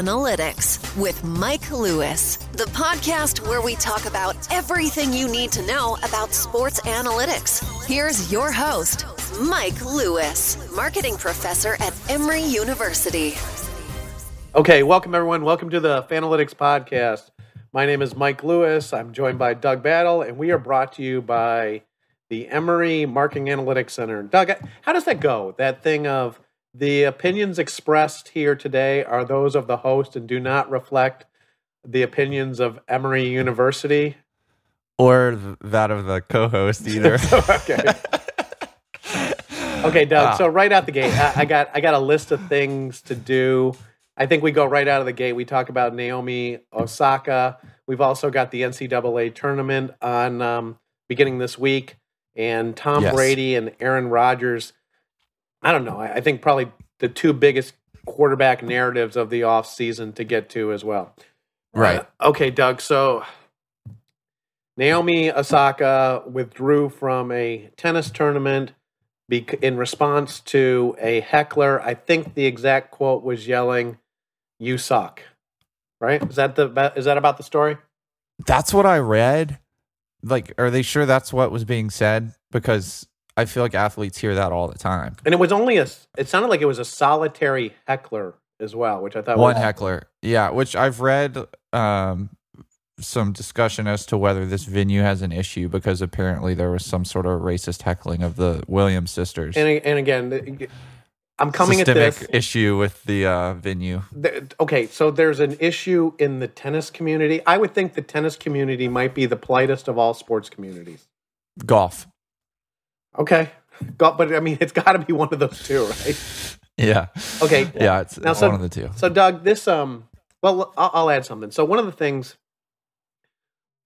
Analytics with Mike Lewis, the podcast where we talk about everything you need to know about sports analytics. Here's your host, Mike Lewis, marketing professor at Emory University. Okay, welcome everyone. Welcome to the Fanalytics podcast. My name is Mike Lewis. I'm joined by Doug Battle, and we are brought to you by the Emory Marketing Analytics Center. Doug, how does that go? That thing of the opinions expressed here today are those of the host and do not reflect the opinions of Emory University or that of the co-host either. okay. okay, Doug. So right out the gate, I, I got I got a list of things to do. I think we go right out of the gate. We talk about Naomi Osaka. We've also got the NCAA tournament on um, beginning this week, and Tom yes. Brady and Aaron Rodgers I don't know. I, I think probably the two biggest quarterback narratives of the off season to get to as well. Right. Uh, okay, Doug. So Naomi Osaka withdrew from a tennis tournament in response to a heckler. I think the exact quote was yelling, "You suck." Right? Is that the is that about the story? That's what I read. Like, are they sure that's what was being said? Because I feel like athletes hear that all the time. And it was only a. It sounded like it was a solitary heckler as well, which I thought one was, heckler. Yeah, which I've read um, some discussion as to whether this venue has an issue because apparently there was some sort of racist heckling of the Williams sisters. And and again. I'm coming Systemic at this issue with the uh, venue. The, okay, so there's an issue in the tennis community. I would think the tennis community might be the politest of all sports communities. Golf. Okay, got, but I mean, it's got to be one of those two, right? Yeah. Okay. Yeah, it's now, so, one of the two. So, Doug, this um, well, I'll, I'll add something. So, one of the things,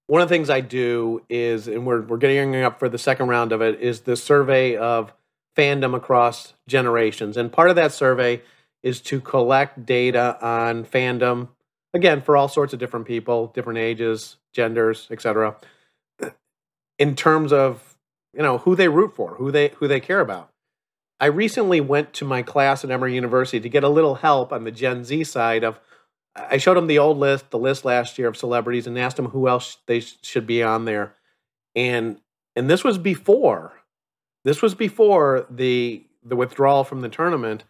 one of the things I do is, and we're we're getting up for the second round of it, is the survey of fandom across generations, and part of that survey is to collect data on fandom again for all sorts of different people, different ages, genders, etc. In terms of you know who they root for, who they who they care about. I recently went to my class at Emory University to get a little help on the Gen Z side of. I showed them the old list, the list last year of celebrities, and asked them who else they should be on there. And and this was before, this was before the the withdrawal from the tournament.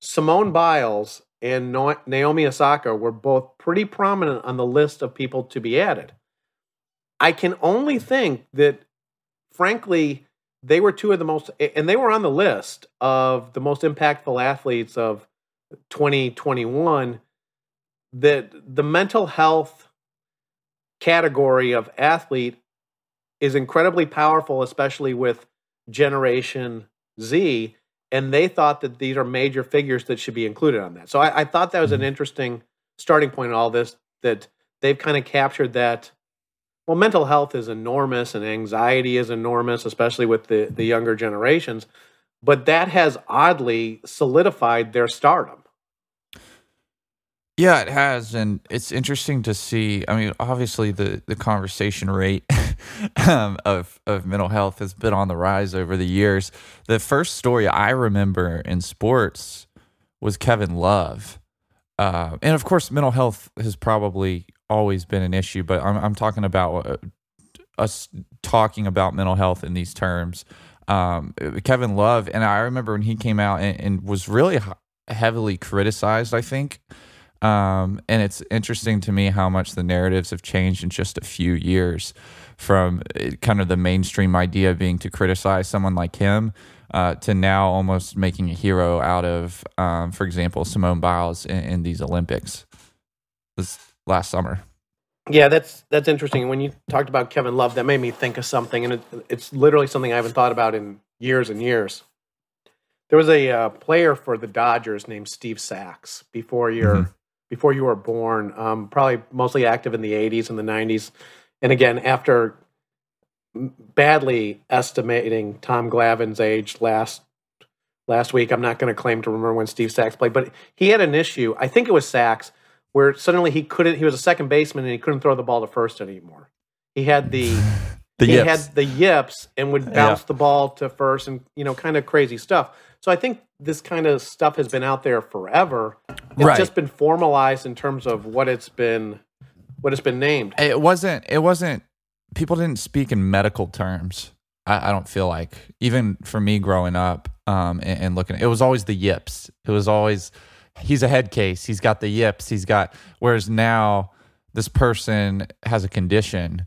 Simone Biles and Naomi Osaka were both pretty prominent on the list of people to be added. I can only think that frankly, they were two of the most, and they were on the list of the most impactful athletes of 2021. That the mental health category of athlete is incredibly powerful, especially with Generation Z. And they thought that these are major figures that should be included on that. So I, I thought that was an mm-hmm. interesting starting point in all this that they've kind of captured that well, mental health is enormous and anxiety is enormous, especially with the, the younger generations. But that has oddly solidified their stardom. Yeah, it has, and it's interesting to see. I mean, obviously, the the conversation rate um, of of mental health has been on the rise over the years. The first story I remember in sports was Kevin Love, uh, and of course, mental health has probably always been an issue, but I'm, I'm talking about uh, us talking about mental health in these terms. Um, Kevin Love, and I remember when he came out and, and was really heavily criticized, I think. Um, and it's interesting to me how much the narratives have changed in just a few years from uh, kind of the mainstream idea being to criticize someone like him uh, to now almost making a hero out of, um, for example, Simone Biles in, in these Olympics. This last summer. Yeah, that's that's interesting. When you talked about Kevin Love, that made me think of something, and it, it's literally something I haven't thought about in years and years. There was a uh, player for the Dodgers named Steve Sax before your mm-hmm. before you were born. Um, probably mostly active in the '80s and the '90s, and again after badly estimating Tom Glavine's age last last week. I'm not going to claim to remember when Steve Sax played, but he had an issue. I think it was Sax where suddenly he couldn't. He was a second baseman and he couldn't throw the ball to first anymore. He had the the he yips. had the yips and would bounce yeah. the ball to first and you know kind of crazy stuff. So I think this kind of stuff has been out there forever. It's Right. just been formalized in terms of what it's been what it's been named. it wasn't it wasn't people didn't speak in medical terms i, I don't feel like even for me growing up um and, and looking it was always the yips it was always he's a head case. He's got the yips. He's got whereas now this person has a condition.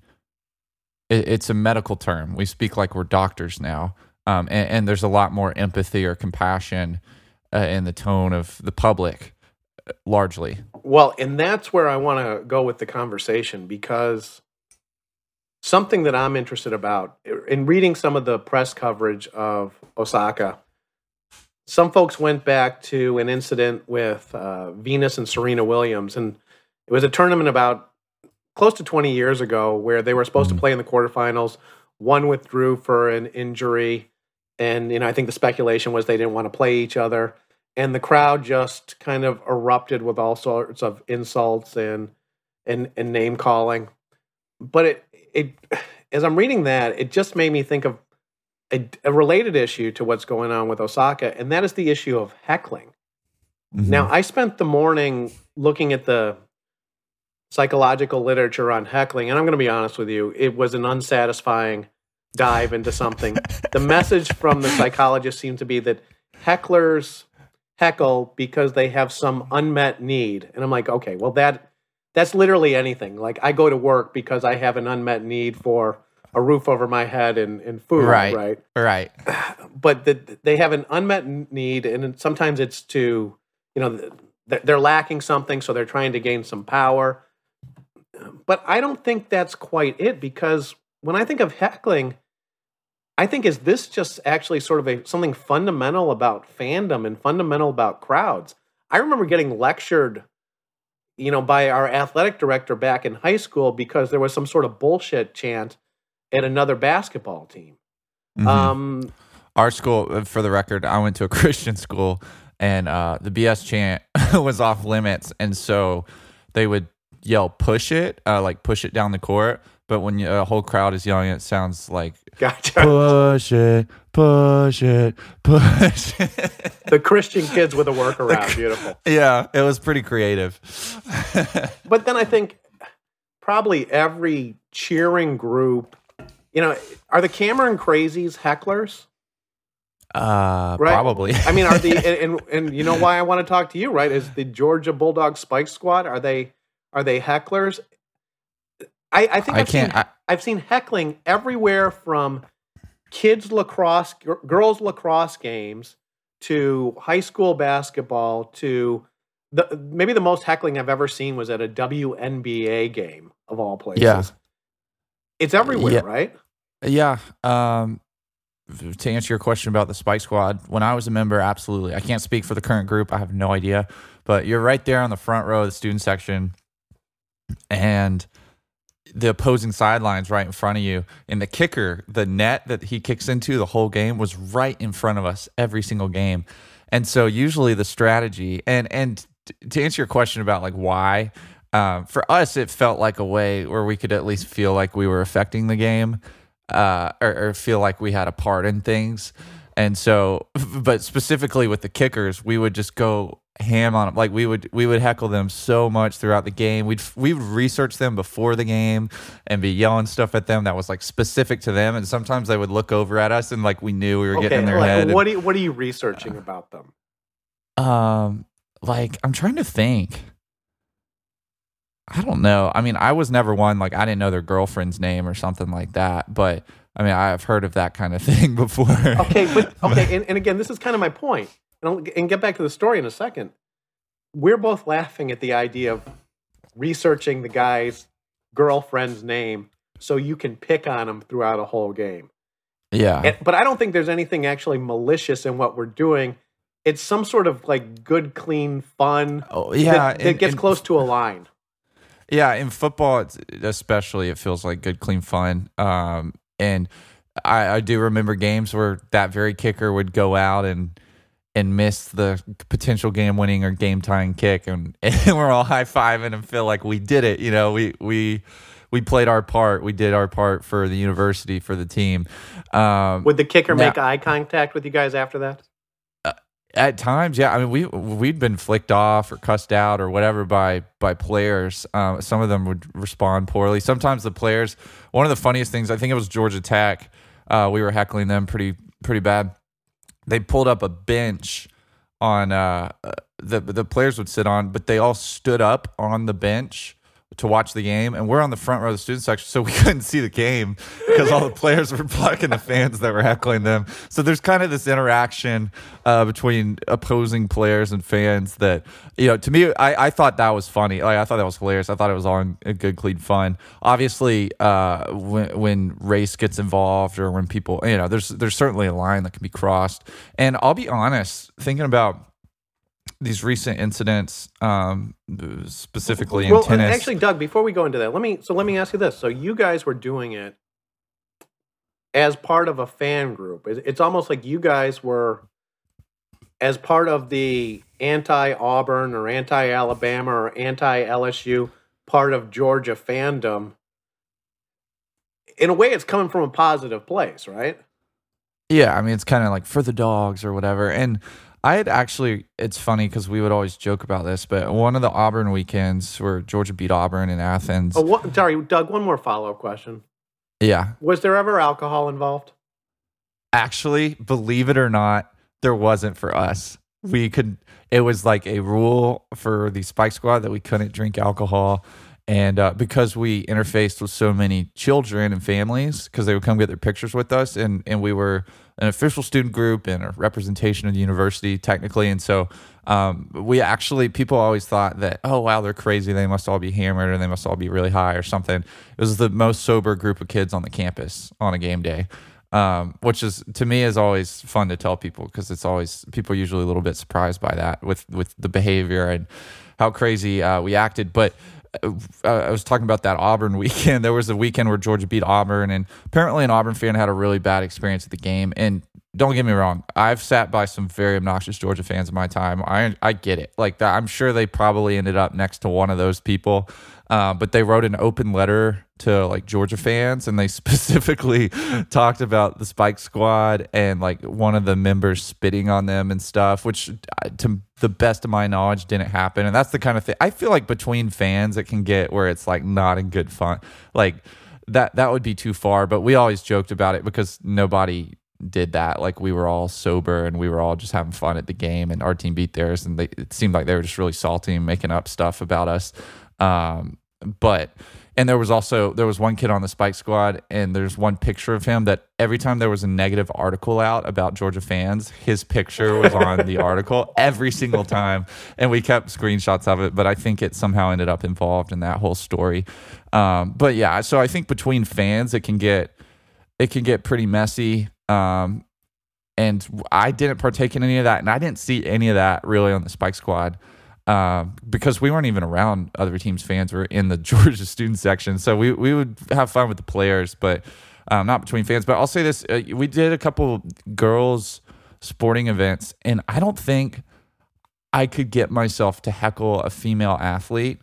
It, it's a medical term. We speak like we're doctors now. Um and, and there's a lot more empathy or compassion uh, in the tone of the public uh, largely. Well, and that's where I want to go with the conversation because something that I'm interested about in reading some of the press coverage of Osaka, some folks went back to an incident with uh, Venus and Serena Williams, and it was a tournament about close to 20 years ago where they were supposed Mhm. to play in the quarterfinals. One withdrew for an injury, and you know I think the speculation was they didn't want to play each other and the crowd just kind of erupted with all sorts of insults and and, and name calling. But it it as I'm reading that, it just made me think of a, a related issue to what's going on with Osaka, and that is the issue of heckling. Mhm. Now, I spent the morning looking at the psychological literature on heckling, and I'm going to be honest with you, it was an unsatisfying dive into something. the message from the psychologist seemed to be that hecklers heckle because they have some unmet need, and I'm like, okay, well that that's literally anything. Like I go to work because I have an unmet need for a roof over my head and, and food, Right. right? right but the, they have an unmet need, and sometimes it's to, you know, they're lacking something, so they're trying to gain some power. But I don't think that's quite it because when I think of heckling, I think is this just actually sort of a something fundamental about fandom and fundamental about crowds. I remember getting lectured, you know, by our athletic director back in high school because there was some sort of bullshit chant at another basketball team. Mhm. Um, our school uh, for the record i went to a christian school and uh, the bs chant was off limits and so they would yell push it uh, like push it down the court but when you, a whole crowd is yelling it sounds like gotcha. push it push it push it the Christian kids with a workaround. Beautiful. yeah it was pretty creative But then I think probably every cheering group, you know, are the Cameron Crazies hecklers? uh Right. probably I mean, are the and, and and you know why I want to talk to you, right? Is the Georgia Bulldog Spike Squad are they are they hecklers? I, I think i I've seen, can't I, I've seen heckling everywhere from kids lacrosse, girls lacrosse games to high school basketball to the maybe the most heckling I've ever seen was at a WNBA game of all places. Yeah. It's everywhere, Yeah. right? Yeah. Um, to answer your question about the Spike Squad, when I was a member, absolutely. I can't speak for the current group. I have no idea. But you're right there on the front row of the student section, and the opposing sidelines right in front of you. And the kicker, the net that he kicks into the whole game was right in front of us every single game. And so usually the strategy and and to answer your question about like why, um, for us it felt like a way where we could at least feel like we were affecting the game, uh, or, or feel like we had a part in things. And so, but specifically with the kickers, we would just go ham on them. Like we would we would heckle them so much throughout the game. We'd we would research them before the game and be yelling stuff at them that was like specific to them. And sometimes they would look over at us and like we knew we were getting in their like, head. and- what are you, what are you researching about them? um, like I'm trying to think. I don't know. I mean, I was never one like I didn't know their girlfriend's name or something like that. But I mean, I've heard of that kind of thing before. Okay, but okay, and, and again, this is kind of my point, and, I'll, and get back to the story in a second. We're both laughing at the idea of researching the guy's girlfriend's name so you can pick on him throughout a whole game. yeah, And- but I don't think there's anything actually malicious in what we're doing. It's some sort of like good, clean fun oh yeah. that, that and- gets and- close to a line. Yeah, in football, especially, it feels like good, clean fun. Um, and I, I do remember games where that very kicker would go out and and miss the potential game winning or game tying kick, and, and we're all high fiving and feel like we did it. You know, we we we played our part. We did our part for the university for the team. Um, Would the kicker Now- make eye contact with you guys after that? At times, yeah. I mean, we we'd been flicked off or cussed out or whatever by by players. Um, some of them would respond poorly. Sometimes the players. One of the funniest things, I think it was Georgia Tech. Uh, we were heckling them pretty pretty bad. They pulled up a bench on uh, the the players would sit on, but they all stood up on the bench to watch the game, and we're on the front row of the student section, so we couldn't see the game because all the players were blocking the fans that were heckling them. So there's kind of this interaction uh, between opposing players and fans that you know. To me, I, I thought that was funny. Like I thought that was hilarious. I thought it was all in, good, clean fun. Obviously, uh, when when race gets involved or when people, you know, there's there's certainly a line that can be crossed. And I'll be honest, thinking about these recent incidents, um, specifically well, in tennis. Actually, Doug, before we go into that, let me so let me ask you this: so you guys were doing it as part of a fan group. It's almost like you guys were as part of the anti Auburn or anti Alabama or anti LSU part of Georgia fandom. In a way, it's coming from a positive place, right? Yeah, I mean, it's kind of like for the dogs or whatever. And I had actually, it's funny because we would always joke about this, but one of the Auburn weekends where Georgia beat Auburn in Athens. Oh, what, sorry, Doug, one more follow up question. Yeah. Was there ever alcohol involved? Actually, believe it or not, there wasn't for us. We could, it was like a rule for the Spike Squad that we couldn't drink alcohol. And uh, because we interfaced with so many children and families, because they would come get their pictures with us, and, and we were an official student group and a representation of the university technically. And so um, we actually, people always thought that, oh, wow, they're crazy. They must all be hammered and they must all be really high or something. It was the most sober group of kids on the campus on a game day. Um, which is to me is always fun to tell people because it's always people usually a little bit surprised by that with with the behavior and how crazy uh, we acted. But Uh, I was talking about that Auburn weekend. There was a weekend where Georgia beat Auburn, and apparently an Auburn fan had a really bad experience at the game. And don't get me wrong, I've sat by some very obnoxious Georgia fans in my time. I I get it. Like I'm sure they probably ended up next to one of those people uh, but they wrote an open letter to like Georgia fans, and they specifically talked about the Spike Squad and like one of the members spitting on them and stuff, which, uh, to the best of my knowledge, didn't happen. And that's the kind of thing I feel like between fans it can get where it's like not in good fun, like that that would be too far. But we always joked about it because nobody did that. Like we were all sober and we were all just having fun at the game, and our team beat theirs, and they, it seemed like they were just really salty and making up stuff about us. Um, but and there was also there was one kid on the Spike Squad, and there's one picture of him that every time there was a negative article out about Georgia fans, his picture was on the article every single time, and we kept screenshots of it. But I think it somehow ended up involved in that whole story. Um, but yeah, so I think between fans, it can get it can get pretty messy. Um, and I didn't partake in any of that, and I didn't see any of that really on the Spike Squad uh, because we weren't even around other teams' fans. We are in the Georgia student section, so we we would have fun with the players, but um, not between fans. But I'll say this: uh, we did a couple girls' sporting events, and I don't think I could get myself to heckle a female athlete.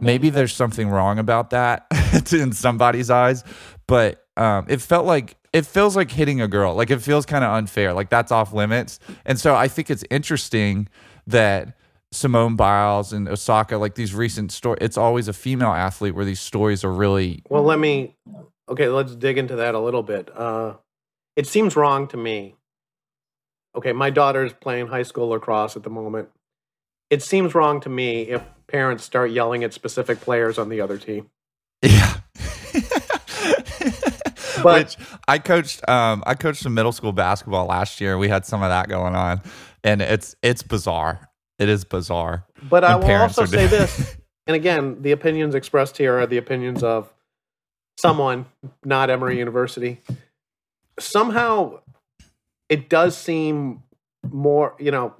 Maybe there's something wrong about that in somebody's eyes, but um, it felt like it feels like hitting a girl. Like it feels kind of unfair. Like that's off limits. And so I think it's interesting that Simone Biles and Osaka, like these recent stories, it's always a female athlete where these stories are really. Well, let me. Okay, let's dig into that a little bit. Uh, it seems wrong to me. Okay, my daughter's playing high school lacrosse at the moment. It seems wrong to me if parents start yelling at specific players on the other team. Yeah. but Which I coached um I coached some middle school basketball last year. We had some of that going on and it's it's bizarre. It is bizarre. But I will also say this, and again, the opinions expressed here are the opinions of someone, not Emory University. Somehow, it does seem more, you know,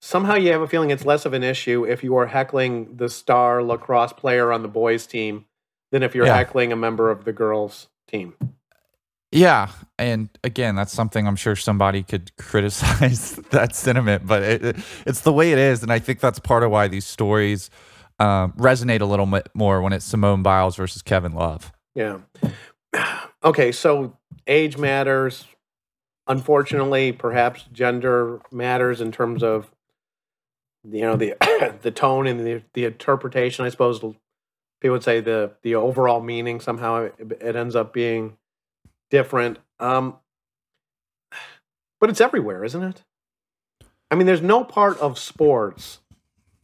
somehow you have a feeling it's less of an issue if you are heckling the star lacrosse player on the boys' team than if you're yeah. heckling a member of the girls' team. Yeah, and again, that's something I'm sure somebody could criticize that sentiment, but it, it, it's the way it is, and I think that's part of why these stories um, resonate a little bit more when it's Simone Biles versus Kevin Love. Yeah. Okay, so age matters. unfortunately, perhaps gender matters in terms of you know the the tone and the the interpretation. I suppose people would say the the overall meaning somehow it, it ends up being different. Um, but it's everywhere, isn't it? I mean, there's no part of sports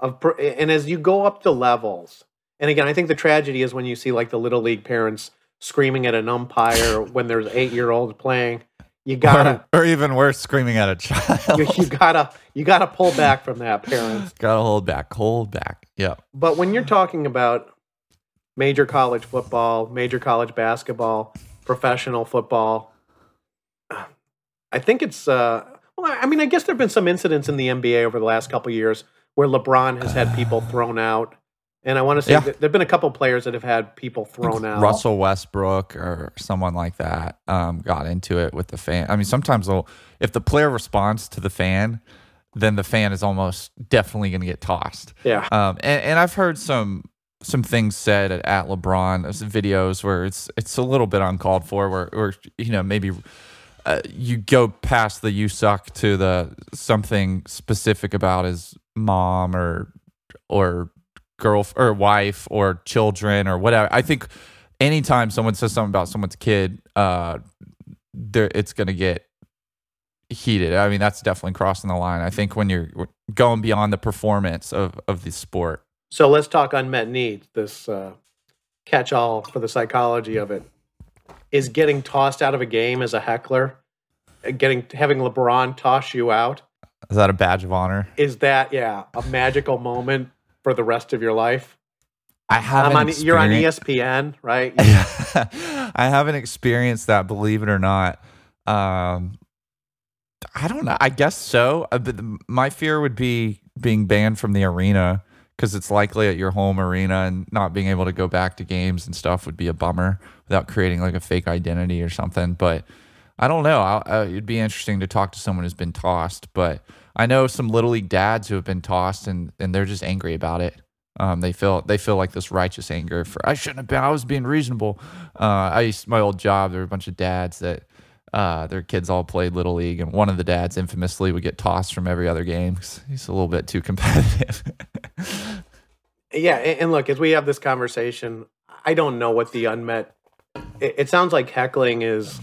of and as you go up the levels, and again, I think the tragedy is when you see like the little league parents screaming at an umpire when there's eight year olds playing. You gotta, or, or, even worse, screaming at a child. You, you, gotta, you gotta pull back from that, parents. gotta hold back, hold back. Yeah. But when you're talking about major college football, major college basketball, professional football, I think it's. Uh, well, I mean, I guess there have been some incidents in the NBA over the last couple years where LeBron has had people thrown out and I want to say yeah. there've been a couple players that have had people thrown out. Russell Westbrook or someone like that um, got into it with the fan. I mean, sometimes if the player responds to the fan, then the fan is almost definitely going to get tossed. Yeah. Um, and, and I've heard some some things said at, at LeBron, videos where it's it's a little bit uncalled for, where or you know maybe. Uh, you go past the you suck to the something specific about his mom or or girl or wife or children or whatever. I think anytime someone says something about someone's kid, uh, there it's going to get heated. I mean, that's definitely crossing the line. I think when you're going beyond the performance of of the sport. So let's talk unmet needs. This uh, catch-all for the psychology of it is getting tossed out of a game as a heckler, getting having LeBron toss you out. Is that a badge of honor? Is that yeah a magical moment for the rest of your life? I haven't. On, you're on ESPN, right? I haven't experienced that, believe it or not. Um, I don't know. I guess so. Uh, but my fear would be being banned from the arena because it's likely at your home arena and not being able to go back to games and stuff would be a bummer without creating like a fake identity or something. But I don't know. Uh, it'd be interesting to talk to someone who's been tossed, but I know some little league dads who have been tossed and and they're just angry about it. Um, they feel they feel like this righteous anger for I shouldn't have been. I was being reasonable. Uh, I used my old job. There were a bunch of dads that uh, their kids all played little league, and one of the dads infamously would get tossed from every other game because he's a little bit too competitive. yeah, and look, as we have this conversation, I don't know what the unmet. It, sounds like heckling is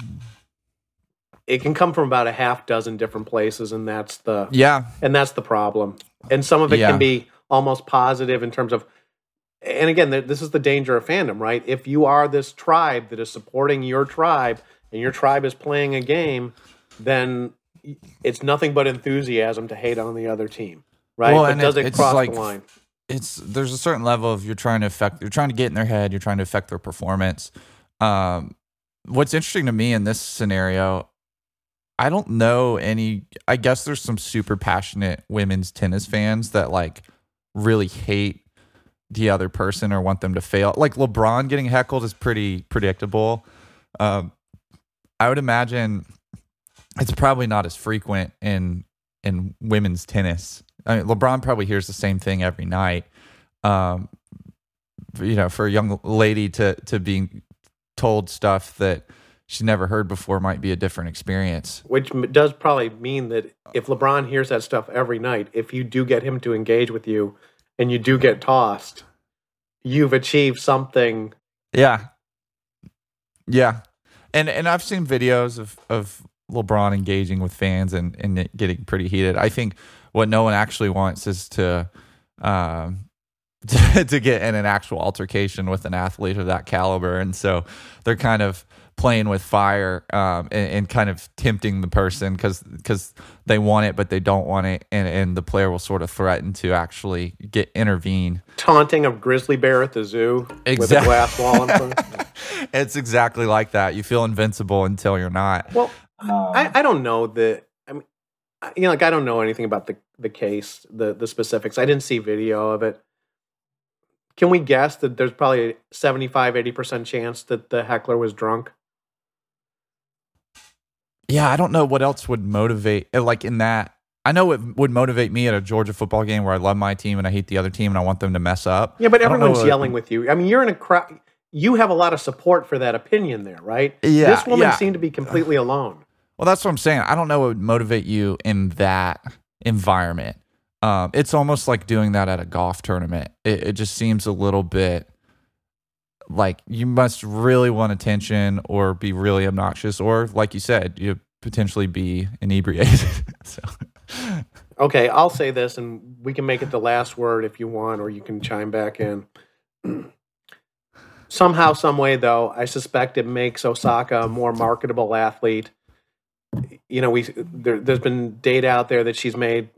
it can come from about a half dozen different places and that's the yeah and that's the problem and some of it yeah. can be almost positive in terms of and again this is the danger of fandom right if you are this tribe that is supporting your tribe and your tribe is playing a game then it's nothing but enthusiasm to hate on the other team right well, but does it, it cross like, the line it's there's a certain level of you're trying to affect you're trying to get in their head you're trying to affect their performance um, what's interesting to me in this scenario I don't know any. I guess there's some super passionate women's tennis fans that like really hate the other person or want them to fail. Like LeBron getting heckled is pretty predictable. Um, I would imagine it's probably not as frequent in in women's tennis. I mean, LeBron probably hears the same thing every night. Um, you know, for a young lady to to be told stuff that she never heard before might be a different experience. Which does probably mean that if LeBron hears that stuff every night, if you do get him to engage with you and you do get tossed, you've achieved something. Yeah. Yeah. And and I've seen videos of of LeBron engaging with fans and and getting pretty heated. I think what no one actually wants is to um to, to get in an actual altercation with an athlete of that caliber and so they're kind of playing with fire um, and, and, kind of tempting the person because because they want it but they don't want it and, and the player will sort of threaten to actually get intervene. Taunting a grizzly bear at the zoo exactly. with a glass wall in front it's exactly like that. You feel invincible until you're not. Well I, I don't know that i mean you know like i don't know anything about the the case the the specifics. I didn't see video of it. Can we guess that there's probably a 75 80% chance that the heckler was drunk yeah, I don't know what else would motivate uh, like in that. I know it would motivate me at a Georgia football game where I love my team and I hate the other team and I want them to mess up. Yeah, but everyone's yelling with you. I mean, you're in a crowd. You have a lot of support for that opinion there, right? Yeah. This woman yeah. seemed to be completely alone. Well, that's what I'm saying. I don't know what would motivate you in that environment. Um, it's almost like doing that at a golf tournament. It, it just seems a little bit like you must really want attention or be really obnoxious or like you said you potentially be inebriated so Okay, I'll say this, and we can make it the last word if you want, or you can chime back in. Somehow, some way, though, I suspect it makes Osaka a more marketable athlete. You know, we there, has been data out there that she's made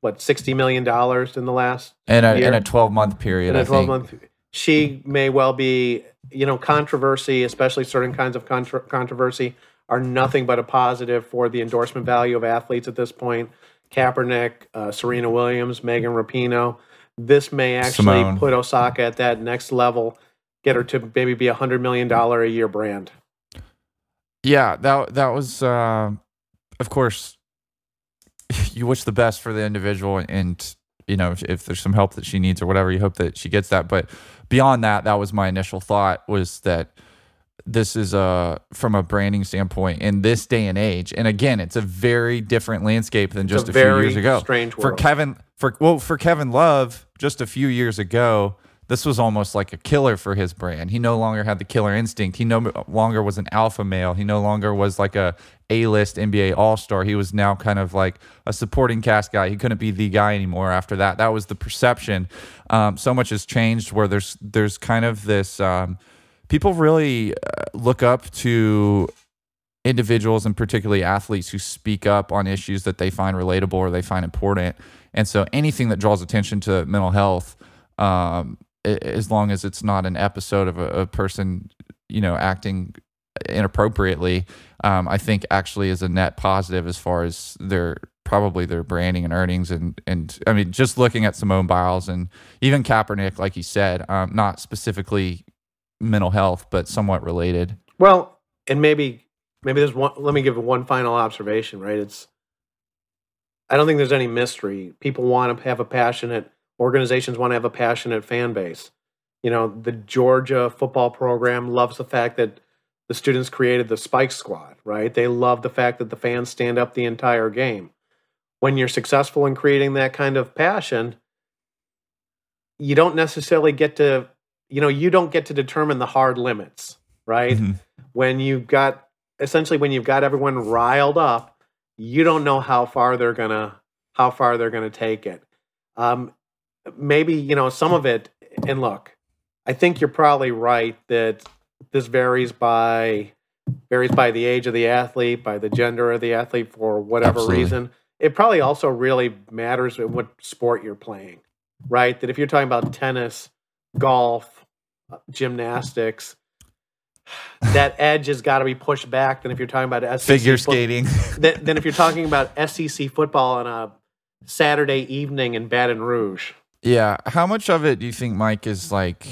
what sixty million dollars in the last in a year? in a twelve month period. In a twelve month, she may well be. You know, controversy, especially certain kinds of contra- controversy, are nothing but a positive for the endorsement value of athletes at this point. Kaepernick, uh, Serena Williams, Megan Rapinoe. This may actually Simone. put Osaka at that next level, get her to maybe be a hundred million dollar a year brand. Yeah, that that was, uh, of course, you wish the best for the individual, and you know if, if there's some help that she needs or whatever, you hope that she gets that. But beyond that, that was my initial thought was that this is a from a branding standpoint in this day and age. And again, it's a very different landscape than just a, a few years ago. Strange world. for Kevin for well for Kevin Love just a few years ago. This was almost like a killer for his brand. He no longer had the killer instinct. He no longer was an alpha male. He no longer was like a A-list NBA All-Star. He was now kind of like a supporting cast guy. He couldn't be the guy anymore after that. That was the perception. Um, so much has changed where there's there's kind of this um, people really uh, look up to individuals and particularly athletes who speak up on issues that they find relatable or they find important. And so anything that draws attention to mental health, um, as long as it's not an episode of a, a person, you know, acting inappropriately, um, I think actually is a net positive as far as their probably their branding and earnings and and I mean just looking at Simone Biles and even Kaepernick, like you said, um, not specifically mental health, but somewhat related. Well, and maybe maybe there's one. Let me give one final observation. Right, it's. I don't think there's any mystery. People want to have a passionate organizations want to have a passionate fan base. You know, the Georgia football program loves the fact that the students created the Spike Squad. Right, they love the fact that the fans stand up the entire game. When you're successful in creating that kind of passion, you don't necessarily get to you know you don't get to determine the hard limits right mm-hmm. when you've got essentially when you've got everyone riled up you don't know how far they're gonna how far they're gonna take it um, maybe you know some of it and look i think you're probably right that this varies by varies by the age of the athlete by the gender of the athlete for whatever Absolutely. reason it probably also really matters what sport you're playing right that if you're talking about tennis golf uh, gymnastics, that edge has got to be pushed back than if you're talking about SEC figure fo- skating. than, than if you're talking about SEC football on a Saturday evening in Baton Rouge. Yeah, how much of it do you think, Mike, is like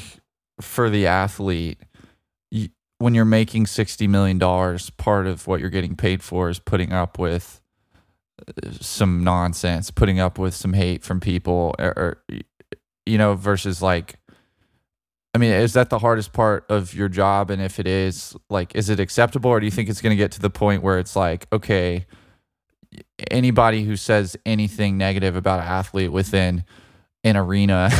for the athlete? You, when you're making sixty million dollars, part of what you're getting paid for is putting up with uh, some nonsense, putting up with some hate from people, or you know, versus like I mean, is that the hardest part of your job? And if it is, like, is it acceptable, or do you think it's going to get to the point where it's like, okay, anybody who says anything negative about an athlete within an arena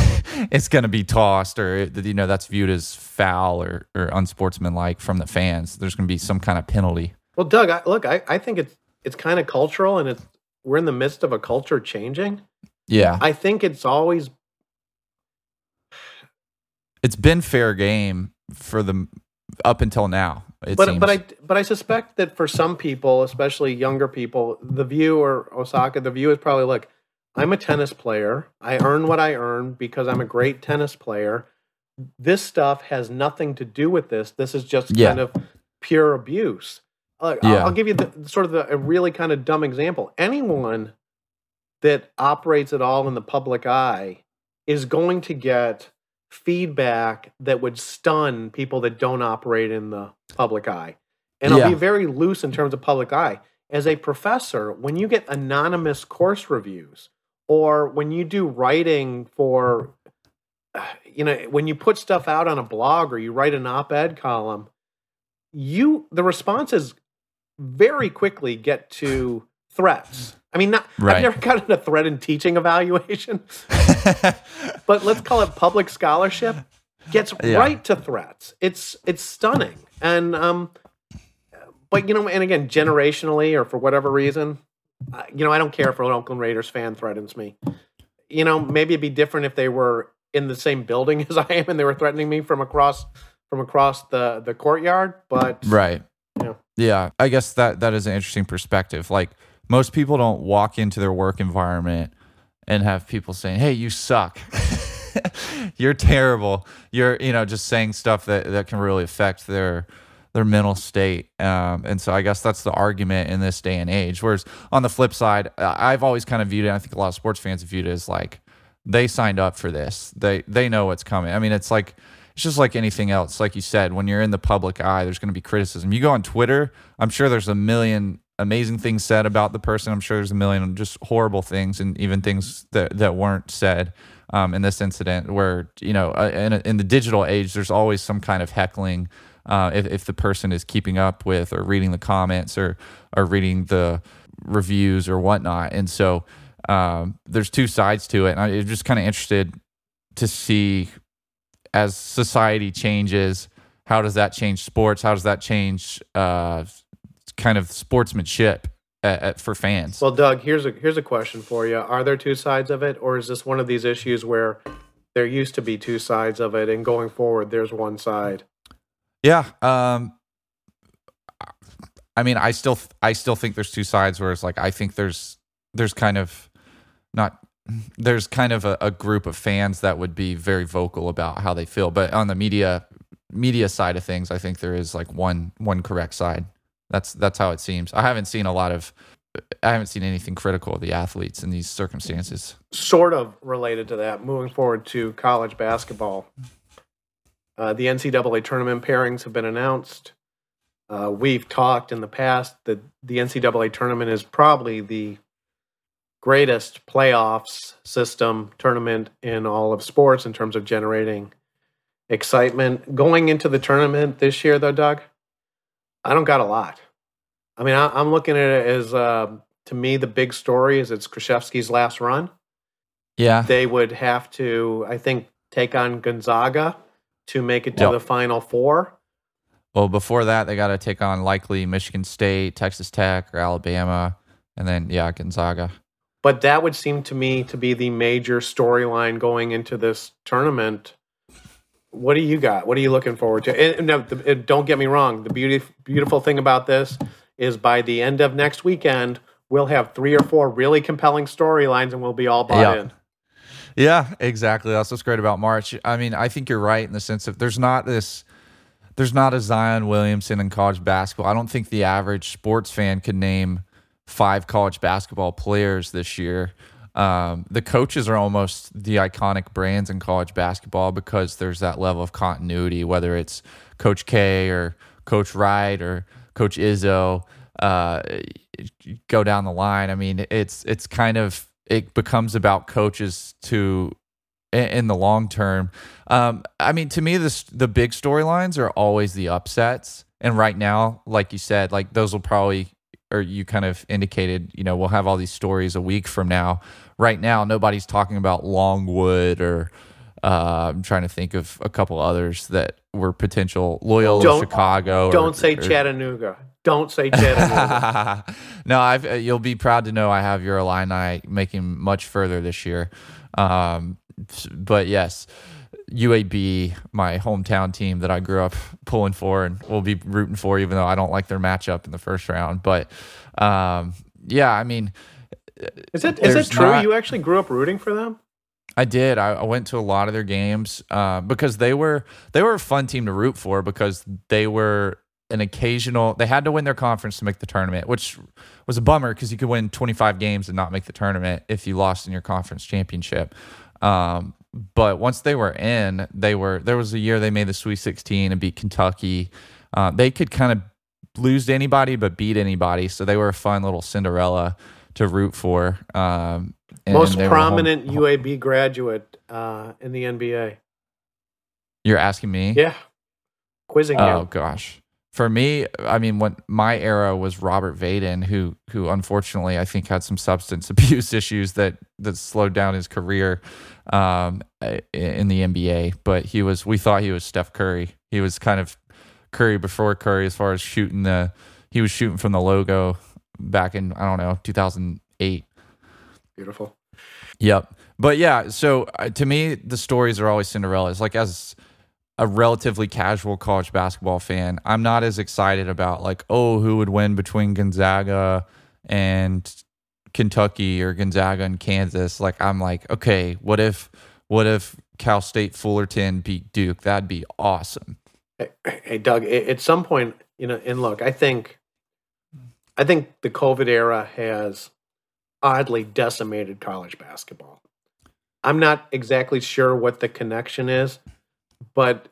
is going to be tossed, or you know, that's viewed as foul or, or unsportsmanlike from the fans? There's going to be some kind of penalty. Well, Doug, I, look, I, I think it's it's kind of cultural, and it's we're in the midst of a culture changing. Yeah, I think it's always it's been fair game for the up until now. but seems. but I but I suspect that for some people, especially younger people, the view or Osaka, the view is probably look, I'm a tennis player. I earn what I earn because I'm a great tennis player. This stuff has nothing to do with this. This is just yeah. kind of pure abuse. Uh, yeah. I'll, I'll, give you the, sort of the, a really kind of dumb example. Anyone that operates at all in the public eye is going to get feedback that would stun people that don't operate in the public eye. And I'll be very loose in terms of public eye. As a professor, when you get anonymous course reviews or when you do writing for, you know, when you put stuff out on a blog or you write an op ed column, you, the response is very quickly get to threats. I mean, not, Right. I've never gotten a threat in teaching evaluation, but let's call it public scholarship. Gets Yeah. right to threats. It's it's stunning, and um, but you know, and again, generationally or for whatever reason, uh, you know, I don't care if an Oakland Raiders fan threatens me. You know, maybe it'd be different if they were in the same building as I am and they were threatening me from across from across the the courtyard. But Right. Yeah. Yeah. I guess that that is an interesting perspective. Like most people don't walk into their work environment and have people saying, "Hey, you suck. You're terrible. You're, you know, just saying stuff that that can really affect their their mental state." Um, and so I guess that's the argument in this day and age. Whereas on the flip side, I've always kind of viewed it. I think a lot of sports fans have viewed it as like they signed up for this. They they know what's coming. I mean, it's like it's just like anything else. Like you said, when you're in the public eye, there's going to be criticism. You go on Twitter, I'm sure there's a million amazing things said about the person. I'm sure there's a million just horrible things and even things that that weren't said um, in this incident. Where you know, uh, in, in the digital age, there's always some kind of heckling. Uh, if, if the person is keeping up with or reading the comments or or reading the reviews or whatnot, and so um, there's two sides to it. And I'm just kind of interested to see as society changes, how does that change sports? How does that change uh, kind of sportsmanship at, at, for fans? Well, Doug, here's a here's a question for you. Are there two sides of it, or is this one of these issues where there used to be two sides of it, and going forward, there's one side? Yeah. Um, I mean, I still I still think there's two sides. Where it's like I think there's there's kind of not there's kind of a, a group of fans that would be very vocal about how they feel, but on the media media side of things, I think there is like one one correct side. That's that's how it seems. I haven't seen a lot of I haven't seen anything critical of the athletes in these circumstances. Sort of related to that, moving forward to college basketball. Uh, the NCAA tournament pairings have been announced. Uh, we've talked in the past that the NCAA tournament is probably the greatest playoffs system tournament in all of sports in terms of generating excitement. Going into the tournament this year, though, Doug, I don't got a lot. I mean, I, am looking at it as uh, to me the big story is it's Krzyzewski's last run. Yeah, They would have to, I think, take on Gonzaga to make it to Yep. the Final Four. Well, before that, they got to take on likely Michigan State, Texas Tech, or Alabama, and then yeah, Gonzaga. But that would seem to me to be the major storyline going into this tournament. What do you got? What are you looking forward to? And, no, the, don't get me wrong. The beauty, beautiful thing about this is by the end of next weekend, we'll have three or four really compelling storylines, and we'll be all bought Yeah. in. Yeah, exactly. That's what's great about March. I mean, I think you're right in the sense of there's not this, there's not a Zion Williamson in college basketball. I don't think the average sports fan could name five college basketball players this year. Um, the coaches are almost the iconic brands in college basketball because there's that level of continuity, whether it's Coach K or Coach Wright or Coach Izzo. Uh, go down the line. I mean, it's it's kind of it becomes about coaches to in, the long term. Um, I mean, to me, this the big storylines are always the upsets, and right now, like you said, like those will probably or you kind of indicated, you know, we'll have all these stories a week from now. Right now, nobody's talking about Longwood or uh, I'm trying to think of a couple others that were potential Loyola Don't- Chicago. Don't say or- Chattanooga. Don't say Chattanooga. no, I've, uh, you'll be proud to know I have your Illini making much further this year. Um, but yes, UAB, my hometown team that I grew up pulling for and will be rooting for, even though I don't like their matchup in the first round. But um, yeah, I mean, is it is it true not- you actually grew up rooting for them? I did. I, I went to a lot of their games uh, because they were they were a fun team to root for because they were an occasional. They had to win their conference to make the tournament, which was a bummer because you could win 25 games and not make the tournament if you lost in your conference championship. Um, but once they were in, they were there was a year they made the Sweet 16 and beat Kentucky. Uh, they could kind of lose to anybody but beat anybody, so they were a fun little Cinderella to root for. Um, and Most were home- prominent UAB graduate uh, in the NBA. You're asking me? Yeah, quizzing you. Oh you. gosh. For me, I mean, when my era was Robert Vaden, who who unfortunately I think had some substance abuse issues that that slowed down his career um, in the NBA. But he was, we thought he was Steph Curry. He was kind of Curry before Curry as far as shooting the. He was shooting from the logo back in I don't know 2008. Beautiful. Yep. But yeah, so uh, to me, the stories are always Cinderella's. Like as a relatively casual college basketball fan, I'm not as excited about like, oh, who would win between Gonzaga and Kentucky or Gonzaga and Kansas. Like I'm like, okay, what if what if Cal State Fullerton beat Duke? That'd be awesome. Hey, hey Doug, at some point, you know, and look, I think I think the COVID era has oddly decimated college basketball. I'm not exactly sure what the connection is, but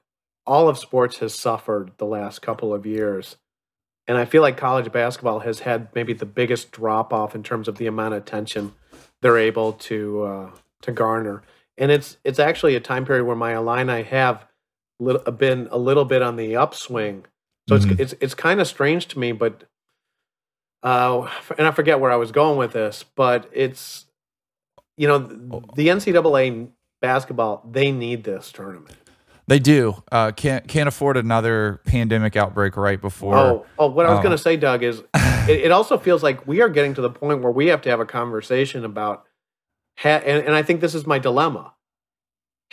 all of sports has suffered the last couple of years. And I feel like college basketball has had maybe the biggest drop off in terms of the amount of attention they're able to uh, to garner. And it's it's actually a time period where my Illini have little, been a little bit on the upswing. So mm-hmm. it's it's it's kind of strange to me, but uh, and I forget where I was going with this, but it's you know the NCAA basketball they need this tournament. They do. Uh, can't can't afford another pandemic outbreak right before. Oh, oh what I was uh, going to say, Doug, is it, it, also feels like we are getting to the point where we have to have a conversation about, ha- and, and I think this is my dilemma.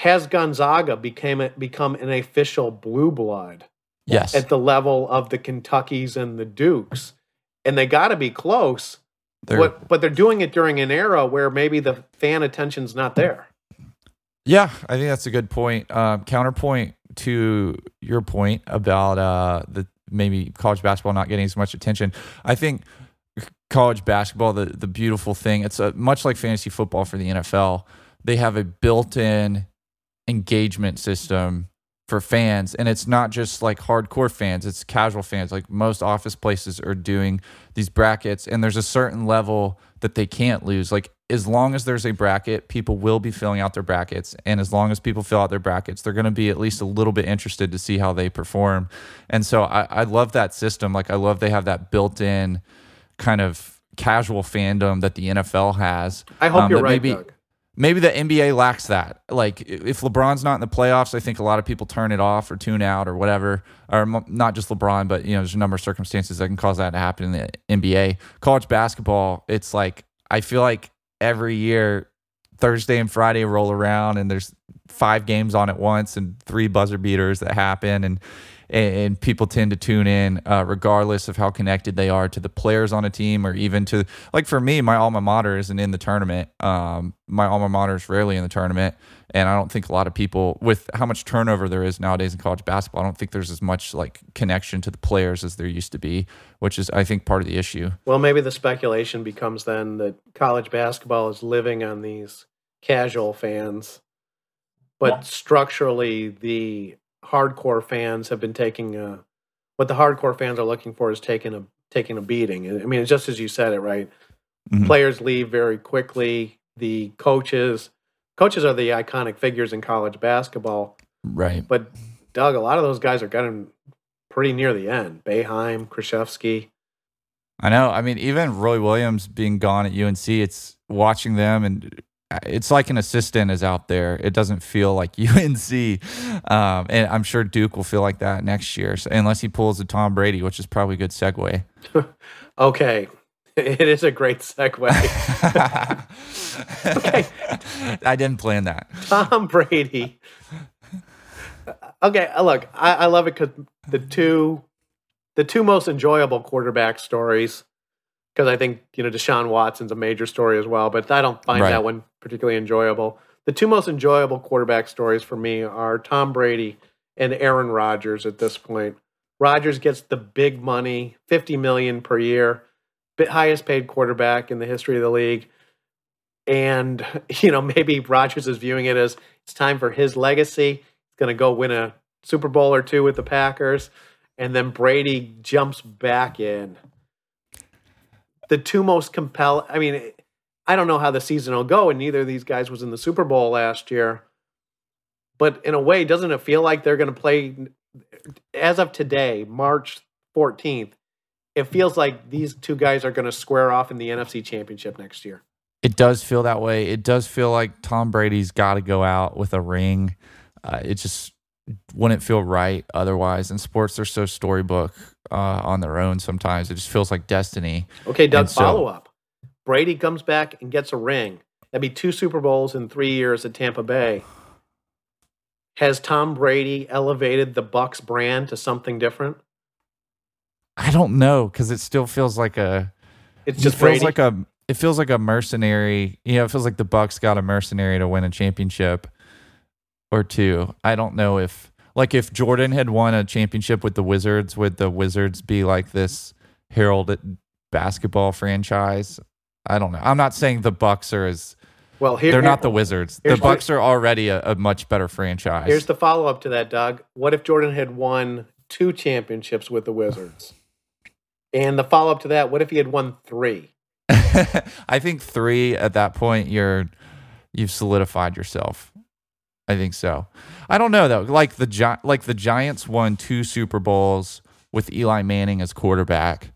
Has Gonzaga became a, become an official blue blood? Yes. At the level of the Kentuckies and the Dukes, and they got to be close. They're, but but they're doing it during an era where maybe the fan attention's not there. Yeah, I think that's a good point. Um, counterpoint to your point about uh, the maybe college basketball not getting as much attention. I think college basketball, the the beautiful thing, it's a, much like fantasy football for the NFL. They have a built-in engagement system for fans and it's not just like hardcore fans it's casual fans like most office places are doing these brackets and there's a certain level that they can't lose like as long as there's a bracket people will be filling out their brackets and as long as people fill out their brackets they're going to be at least a little bit interested to see how they perform and so I, I love that system like i love they have that built-in kind of casual fandom that the nfl has i hope um, you're right maybe, Doug maybe the NBA lacks that. Like if LeBron's not in the playoffs, I think a lot of people turn it off or tune out or whatever. Or not just LeBron, but you know, there's a number of circumstances that can cause that to happen in the NBA. College basketball, it's like I feel like every year Thursday and Friday roll around and there's five games on at once and three buzzer beaters that happen. And and, people tend to tune in uh, regardless of how connected they are to the players on a team or even to like for me my alma mater isn't in the tournament um, my alma mater is rarely in the tournament and i don't think a lot of people with how much turnover there is nowadays in college basketball i don't think there's as much like connection to the players as there used to be which is i think part of the issue well maybe the speculation becomes then that college basketball is living on these casual fans but yeah. structurally the hardcore fans have been taking a, what the hardcore fans are looking for is taking a taking a beating. I mean, just as you said it, right? Mm-hmm. Players leave very quickly. The coaches, coaches are the iconic figures in college basketball, right? But Doug, a lot of those guys are getting pretty near the end. Boeheim, Krzyzewski. I know. I mean, even Roy Williams being gone at UNC, it's watching them and it's like an assistant is out there. It doesn't feel like UNC, um, and I'm sure Duke will feel like that next year, so, unless he pulls a Tom Brady, which is probably a good segue. okay, it is a great segue. okay, I didn't plan that. Tom Brady. Okay, uh, look, I, I love it because the two, the two most enjoyable quarterback stories because I think you know Deshaun Watson's a major story as well, but I don't find right. that one particularly enjoyable. The two most enjoyable quarterback stories for me are Tom Brady and Aaron Rodgers at this point. Rodgers gets the big money, 50 million per year, highest paid quarterback in the history of the league. And, you know, maybe Rodgers is viewing it as it's time for his legacy. He's going to go win a Super Bowl or two with the Packers. And then Brady jumps back in the two most compelling. I mean, I don't know how the season will go, and neither of these guys was in the Super Bowl last year. But in a way, doesn't it feel like they're going to play as of today, March 14th, it feels like these two guys are going to square off in the NFC Championship next year. It does feel that way. It does feel like Tom Brady's got to go out with a ring. Uh, it just wouldn't feel right otherwise. In sports, they're so storybook uh, on their own sometimes. It just feels like destiny. Okay, Doug, so, follow up. Brady comes back and gets a ring. That'd be two Super Bowls in three years at Tampa Bay. Has Tom Brady elevated the Bucs brand to something different? I don't know because it still feels like a. It's just it feels Brady. like a. It feels like a mercenary. You know, it feels like the Bucs got a mercenary to win a championship or two. I don't know if like if Jordan had won a championship with the Wizards, would the Wizards be like this heralded basketball franchise? I don't know. I'm not saying the Bucs are as well. Here, they're not the Wizards. The Bucs are already a, a, much better franchise. Here's the follow up to that, Doug. What if Jordan had won two championships with the Wizards? And the follow up to that, what if he had won three? I think three at that point, you're you've solidified yourself. I think so. I don't know though. Like the Gi- like the Giants won two Super Bowls with Eli Manning as quarterback,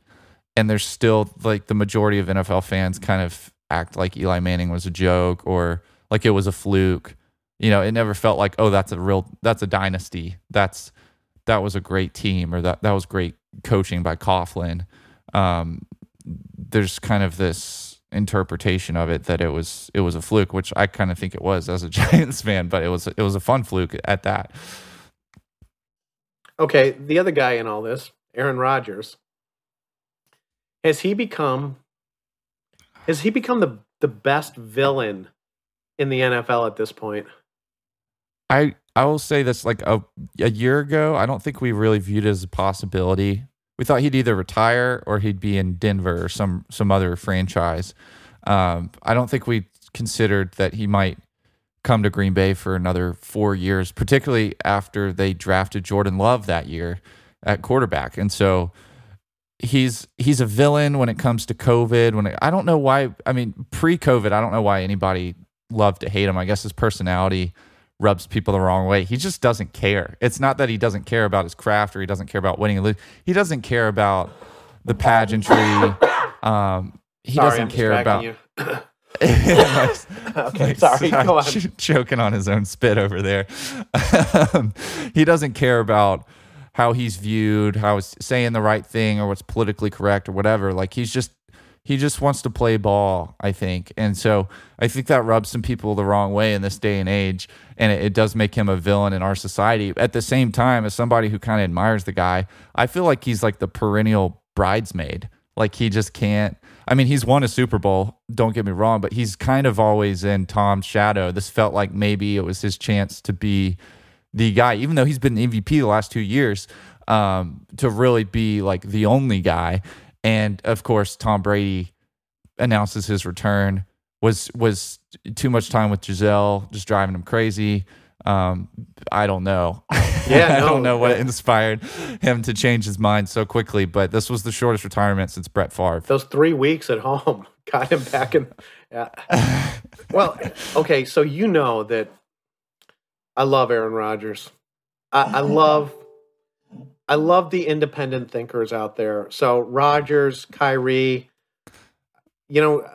and there's still like the majority of NFL fans kind of act like Eli Manning was a joke or like it was a fluke. You know, it never felt like oh that's a real that's a dynasty. That's that was a great team or that that was great coaching by Coughlin. Um, there's kind of this interpretation of it that it was it was a fluke, which I kind of think it was as a Giants fan, but it was it was a fun fluke at that. Okay, the other guy in all this, Aaron Rodgers, has he become has he become the the best villain in the NFL at this point? I I will say this like a a year ago, I don't think we really viewed it as a possibility we thought he'd either retire or he'd be in Denver or some some other franchise. Um, I don't think we considered that he might come to Green Bay for another four years, particularly after they drafted Jordan Love that year at quarterback. And so he's he's a villain when it comes to COVID. When it, I don't know why. I mean, pre-COVID, I don't know why anybody loved to hate him. I guess his personality rubs people the wrong way. He just doesn't care. It's not that he doesn't care about his craft or he doesn't care about winning and losing. He doesn't care about the pageantry. Um, he sorry, doesn't I'm care about. okay, sorry. Go on. Choking on his own spit over there. Um, he doesn't care about how he's viewed, how he's saying the right thing, or what's politically correct, or whatever. Like he's just he just wants to play ball, I think. And so I think that rubs some people the wrong way in this day and age. And it, it does make him a villain in our society. At the same time, as somebody who kind of admires the guy, I feel like he's like the perennial bridesmaid. Like he just can't. I mean, he's won a Super Bowl, don't get me wrong, but he's kind of always in Tom's shadow. This felt like maybe it was his chance to be the guy, even though he's been MVP the last two years, um, to really be like the only guy. And of course, Tom Brady announces his return. Was was too much time with Gisele, just driving him crazy. Um, I don't know. Yeah, I no, don't know what inspired him to change his mind so quickly. But this was the shortest retirement since Brett Favre. Those three weeks at home got him back in. Yeah. well, okay, so you know that I love Aaron Rodgers. I, I love I love the independent thinkers out there. So Rodgers, Kyrie, you know,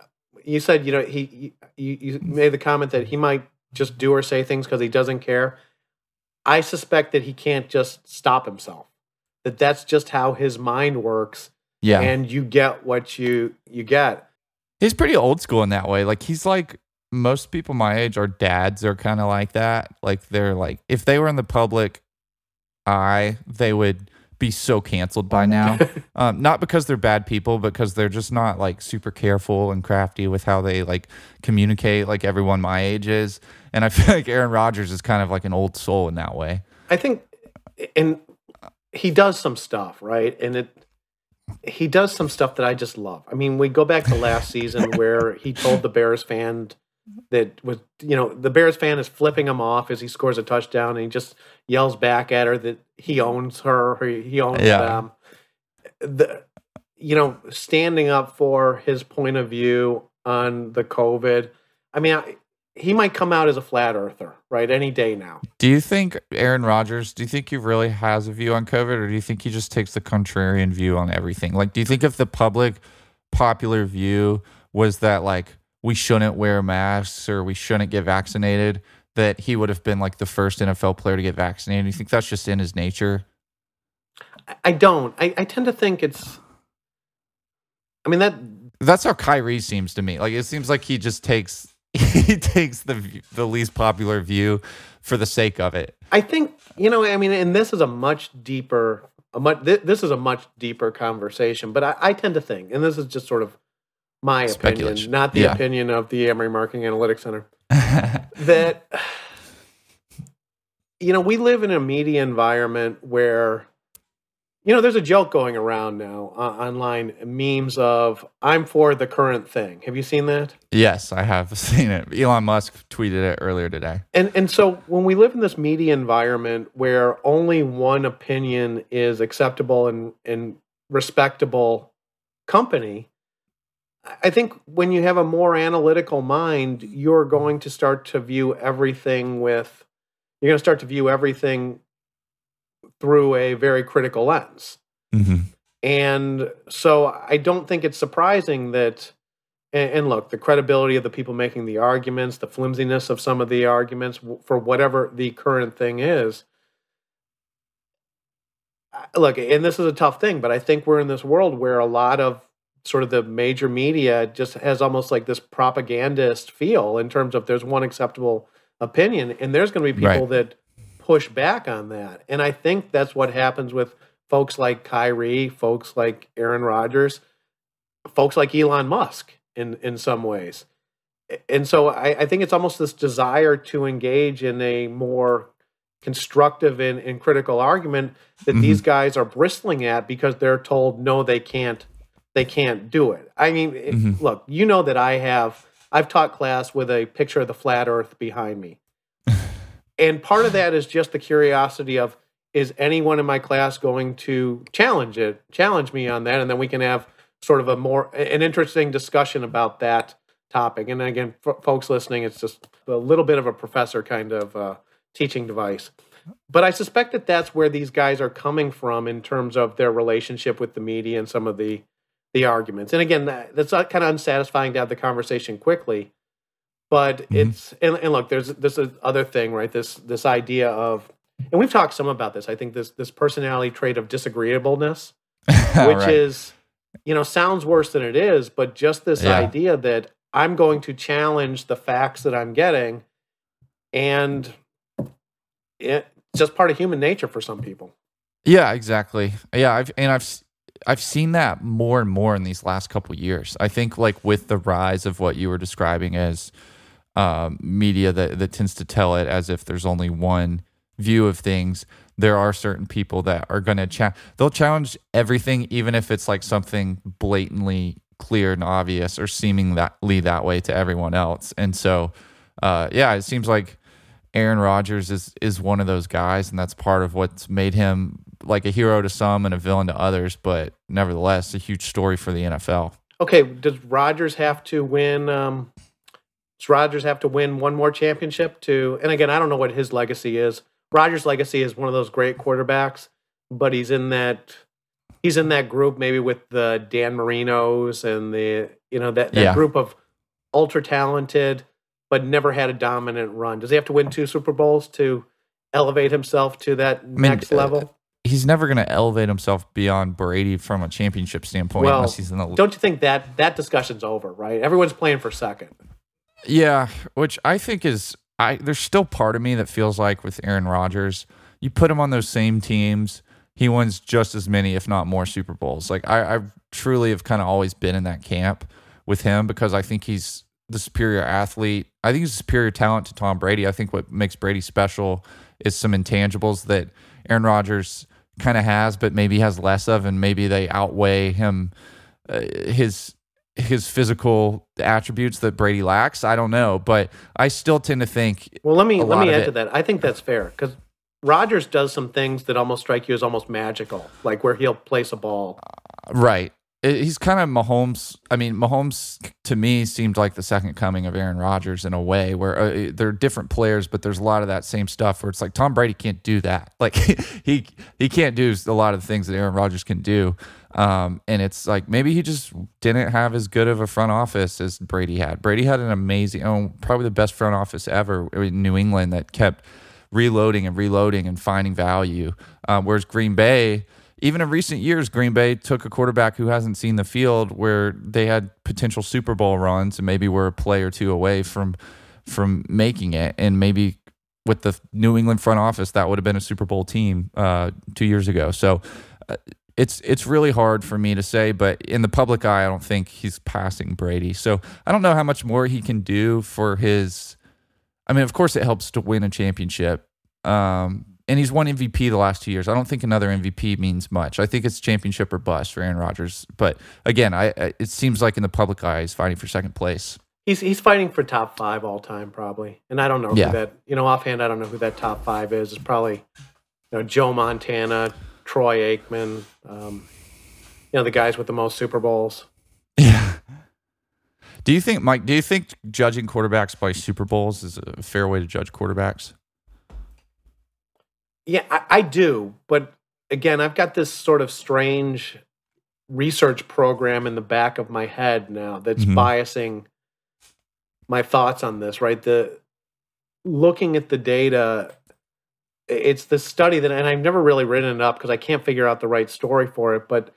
you said you know he you, you made the comment that he might just do or say things because he doesn't care. I suspect that he can't just stop himself. That that's just how his mind works. Yeah, and you get what you you get. He's pretty old school in that way. Like he's like most people my age, our dads are kind of like that. Like they're like if they were in the public eye, they would be so canceled by now. um, not because they're bad people, because they're just not like super careful and crafty with how they like communicate, like everyone my age is. And I feel like Aaron Rodgers is kind of like an old soul in that way. I think, and he does some stuff right, and it he does some stuff that I just love. I mean, we go back to last season where he told the Bears fan that was you know the Bears fan is flipping him off as he scores a touchdown and he just yells back at her that he owns her he owns yeah. them. The you know standing up for his point of view on the COVID. I mean, I, he might come out as a flat earther, right? Any day now. Do you think Aaron Rodgers, do you think he really has a view on COVID or do you think he just takes the contrarian view on everything? Like, do you think if the public popular view was that, like, we shouldn't wear masks or we shouldn't get vaccinated, that he would have been like the first NFL player to get vaccinated? Do you think that's just in his nature? I don't. I, I tend to think it's, I mean, that. That's how Kyrie seems to me. Like, it seems like he just takes he takes the the least popular view for the sake of it. I think you know. I mean, and this is a much deeper, a much. This is a much deeper conversation. But I, I tend to think, and this is just sort of my opinion, not the yeah. opinion of the Emory Marketing Analytics Center, that you know we live in a media environment where you know, there's a joke going around now uh, online, memes of "I'm for the current thing." Have you seen that? Yes, I have seen it. Elon Musk tweeted it earlier today. And and so when we live in this media environment where only one opinion is acceptable and and respectable company, I think when you have a more analytical mind, you're going to start to view everything with you're going to start to view everything through a very critical lens. Mm-hmm. And so I don't think it's surprising that, and, and, look, the credibility of the people making the arguments, the flimsiness of some of the arguments for whatever the current thing is. Look, and this is a tough thing, but I think we're in this world where a lot of sort of the major media just has almost like this propagandist feel in terms of there's one acceptable opinion, and there's going to be people right. that push back on that. And I think that's what happens with folks like Kyrie, folks like Aaron Rodgers, folks like Elon Musk in, in some ways. And so I, I think it's almost this desire to engage in a more constructive and, and critical argument that mm-hmm. these guys are bristling at because they're told no they can't they can't do it. I mean, mm-hmm. look, you know that I have I've taught class with a picture of the flat earth behind me. And part of that is just the curiosity of is anyone in my class going to challenge it, challenge me on that, and then we can have sort of a more an interesting discussion about that topic. And again, for folks listening, it's just a little bit of a professor kind of uh, teaching device. But I suspect that that's where these guys are coming from in terms of their relationship with the media and some of the the arguments. And again, that's kind of unsatisfying to have the conversation quickly. But mm-hmm. it's and, and look, there's this other thing, right? This this idea of and we've talked some about this. I think this this personality trait of disagreeableness, which right. is you know sounds worse than it is, but just this yeah. idea that I'm going to challenge the facts that I'm getting, and it's just part of human nature for some people. Yeah, exactly. Yeah, I've and I've I've seen that more and more in these last couple years. I think like with the rise of what you were describing as um, media that, that tends to tell it as if there's only one view of things. There are certain people that are going to challenge. They'll challenge everything, even if it's like something blatantly clear and obvious or seemingly that way to everyone else. And so, uh, yeah, it seems like Aaron Rodgers is is one of those guys, and that's part of what's made him like a hero to some and a villain to others. But nevertheless, a huge story for the NFL. Okay, does Rodgers have to win? Um, does Rodgers have to win one more championship to? And again, I don't know what his legacy is. Rodgers' legacy is one of those great quarterbacks, but he's in that he's in that group maybe with the Dan Marinos and the you know that, that yeah. group of ultra talented but never had a dominant run. Does he have to win two Super Bowls to elevate himself to that I mean, next level? He's never going to elevate himself beyond Brady from a championship standpoint well, unless he's in the. Don't you think that that discussion's over? Right, everyone's playing for second. Yeah, which I think is I there's still part of me that feels like with Aaron Rodgers, you put him on those same teams, he wins just as many, if not more, Super Bowls. Like I, I truly have kind of always been in that camp with him because I think he's the superior athlete. I think he's a superior talent to Tom Brady. I think what makes Brady special is some intangibles that Aaron Rodgers kind of has, but maybe has less of, and maybe they outweigh him. Uh, his his physical attributes that Brady lacks. I don't know, but I still tend to think. Well, let me let me add it, to that. I think that's fair because Rodgers does some things that almost strike you as almost magical, like where he'll place a ball. Uh, right. He's kind of Mahomes. I mean, Mahomes to me seemed like the second coming of Aaron Rodgers in a way where uh, they're different players, but there's a lot of that same stuff where it's like Tom Brady can't do that. Like he he can't do a lot of the things that Aaron Rodgers can do. Um, and it's like maybe he just didn't have as good of a front office as Brady had. Brady had an amazing, oh, probably the best front office ever in New England that kept reloading and reloading and finding value. Um, whereas Green Bay, even in recent years, Green Bay took a quarterback who hasn't seen the field where they had potential Super Bowl runs and maybe were a play or two away from from making it. And maybe with the New England front office, that would have been a Super Bowl team uh, two years ago. So uh, it's it's really hard for me to say, but in the public eye, I don't think he's passing Brady. So I don't know how much more he can do for his. I mean, of course, it helps to win a championship. Um, and he's won MVP the last two years. I don't think another MVP means much. I think it's championship or bust for Aaron Rodgers. But again, I, I it seems like in the public eye, he's fighting for second place. He's he's fighting for top five all time probably, and I don't know yeah. who that. You know, offhand, I don't know who that top five is. It's probably you know Joe Montana, Troy Aikman, um, you know, the guys with the most Super Bowls. Yeah. Do you think, Mike? Do you think judging quarterbacks by Super Bowls is a fair way to judge quarterbacks? Yeah, I, I do, but again, I've got this sort of strange research program in the back of my head now that's mm-hmm. biasing my thoughts on this. Right, the looking at the data it's the study that, and I've never really written it up because I can't figure out the right story for it, but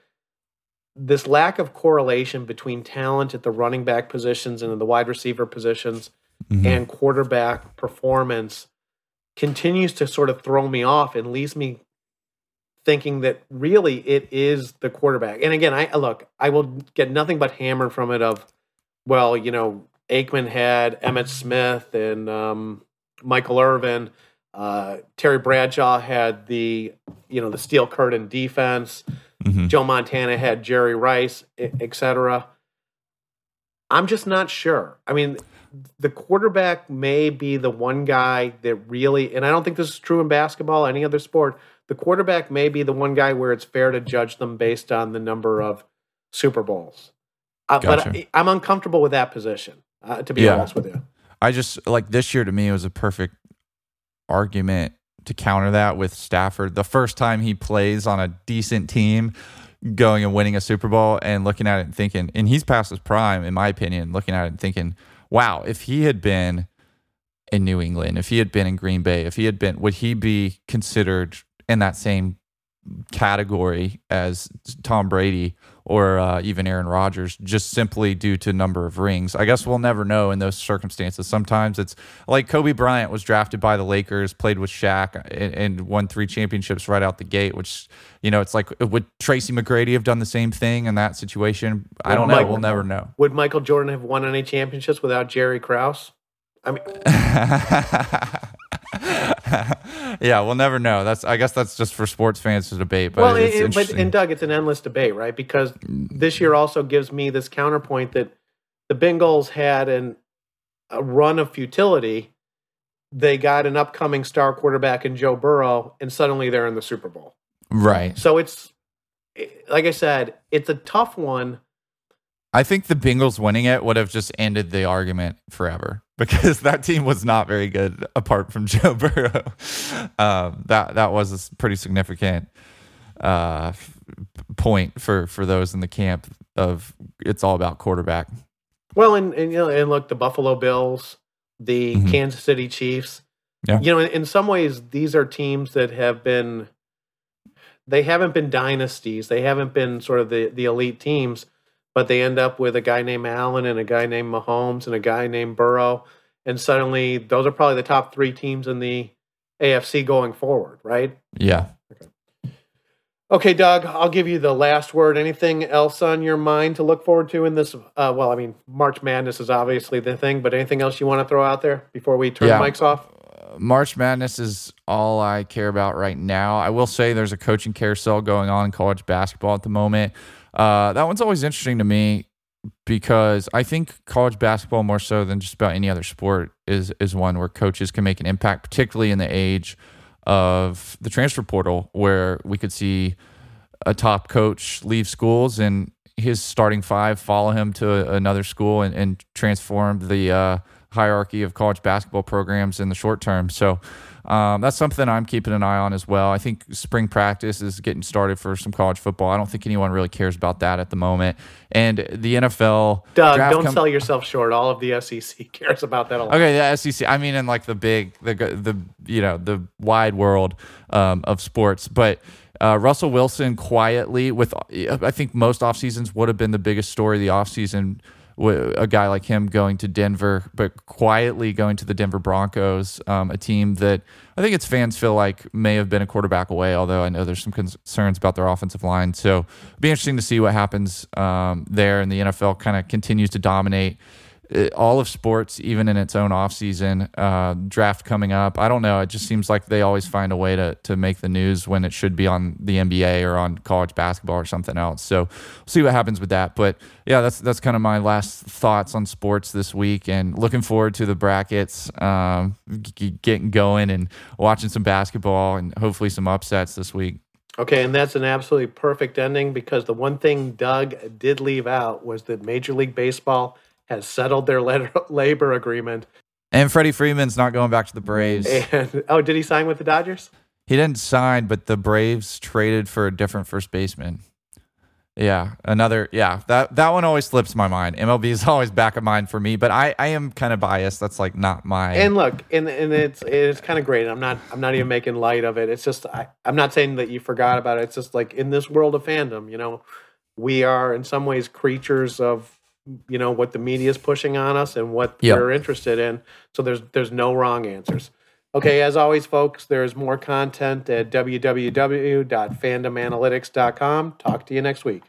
this lack of correlation between talent at the running back positions and the wide receiver positions mm-hmm. and quarterback performance continues to sort of throw me off and leaves me thinking that really it is the quarterback. And again, I look, I will get nothing but hammered from it of, well, you know, Aikman had Emmitt Smith and um, Michael Irvin uh, Terry Bradshaw had the you know the steel curtain defense. Mm-hmm. Joe Montana had Jerry Rice, etc. I'm just not sure. I mean, the quarterback may be the one guy that really, and I don't think this is true in basketball, any other sport. The quarterback may be the one guy where it's fair to judge them based on the number of Super Bowls. Uh, gotcha. But I, am uncomfortable with that position, uh, to be yeah. honest with you. I just like this year to me it was a perfect argument to counter that with Stafford. The first time he plays on a decent team, going and winning a Super Bowl and looking at it and thinking, and he's past his prime, in my opinion, looking at it and thinking, wow, if he had been in New England, if he had been in Green Bay, if he had been, would he be considered in that same category as Tom Brady or uh, even Aaron Rodgers, just simply due to number of rings. I guess we'll never know in those circumstances. Sometimes it's like Kobe Bryant was drafted by the Lakers, played with Shaq, and, and won three championships right out the gate. Which you know, it's like would Tracy McGrady have done the same thing in that situation? I don't know. we'll never know. Would Michael Jordan have won any championships without Jerry Krause? I mean. yeah, we'll never know. That's I guess that's just for sports fans to debate. But well, it, but and Doug, it's an endless debate, right? Because this year also gives me this counterpoint that the Bengals had an a run of futility. They got an upcoming star quarterback in Joe Burrow, and suddenly they're in the Super Bowl. Right. So it's like I said, it's a tough one. I think the Bengals winning it would have just ended the argument forever because that team was not very good apart from Joe Burrow. Um, that that was a pretty significant uh, point for for those in the camp of it's all about quarterback. Well, and and you know, and look, the Buffalo Bills, the mm-hmm. Kansas City Chiefs. Yeah. You know, in, in some ways, these are teams that have been they haven't been dynasties. They haven't been sort of the the elite teams but they end up with a guy named Allen and a guy named Mahomes and a guy named Burrow, and suddenly those are probably the top three teams in the AFC going forward, right? Yeah. Okay. Okay, Doug, I'll give you the last word. Anything else on your mind to look forward to in this? Uh, well, I mean, March Madness is obviously the thing, but anything else you want to throw out there before we turn yeah. the mics off? March Madness is all I care about right now. I will say there's a coaching carousel going on in college basketball at the moment. Uh, that one's always interesting to me because I think college basketball more so than just about any other sport is is one where coaches can make an impact, particularly in the age of the transfer portal, where we could see a top coach leave schools and his starting five follow him to another school and, and transform the uh, hierarchy of college basketball programs in the short term. So um, that's something I'm keeping an eye on as well. I think spring practice is getting started for some college football. I don't think anyone really cares about that at the moment. And the NFL. Doug, don't com- sell yourself short. All of the SEC cares about that a lot. Okay, the SEC. I mean, in like the big, the the you know the wide world um, of sports, but. Uh, Russell Wilson quietly, with I think most off seasons would have been the biggest story of the off season a guy like him going to Denver, but quietly going to the Denver Broncos, um, a team that I think its fans feel like may have been a quarterback away, although I know there's some concerns about their offensive line. So it'll be interesting to see what happens um, there. And the NFL kind of continues to dominate uh, all of sports, even in its own offseason, uh, draft coming up. I don't know. It just seems like they always find a way to to make the news when it should be on the NBA or on college basketball or something else. So we'll see what happens with that. But yeah, that's that's kind of my last thoughts on sports this week, and looking forward to the brackets um, getting going and watching some basketball and hopefully some upsets this week. Okay, and that's an absolutely perfect ending because the one thing Doug did leave out was that Major League Baseball has settled their labor agreement. And Freddie Freeman's not going back to the Braves. And oh, did he sign with the Dodgers? He didn't sign, but the Braves traded for a different first baseman. Yeah, another yeah. That that one always slips my mind. MLB is always back of mind for me, but I I am kind of biased. That's like not my. And look, and and it's it's kind of great. I'm not I'm not even making light of it. It's just I I'm not saying that you forgot about it. It's just like in this world of fandom, you know, we are in some ways creatures of you know what the media is pushing on us and what yep. we're interested in. So there's there's no wrong answers. Okay, as always, folks, there's more content at www.fandomanalytics.com. Talk to you next week.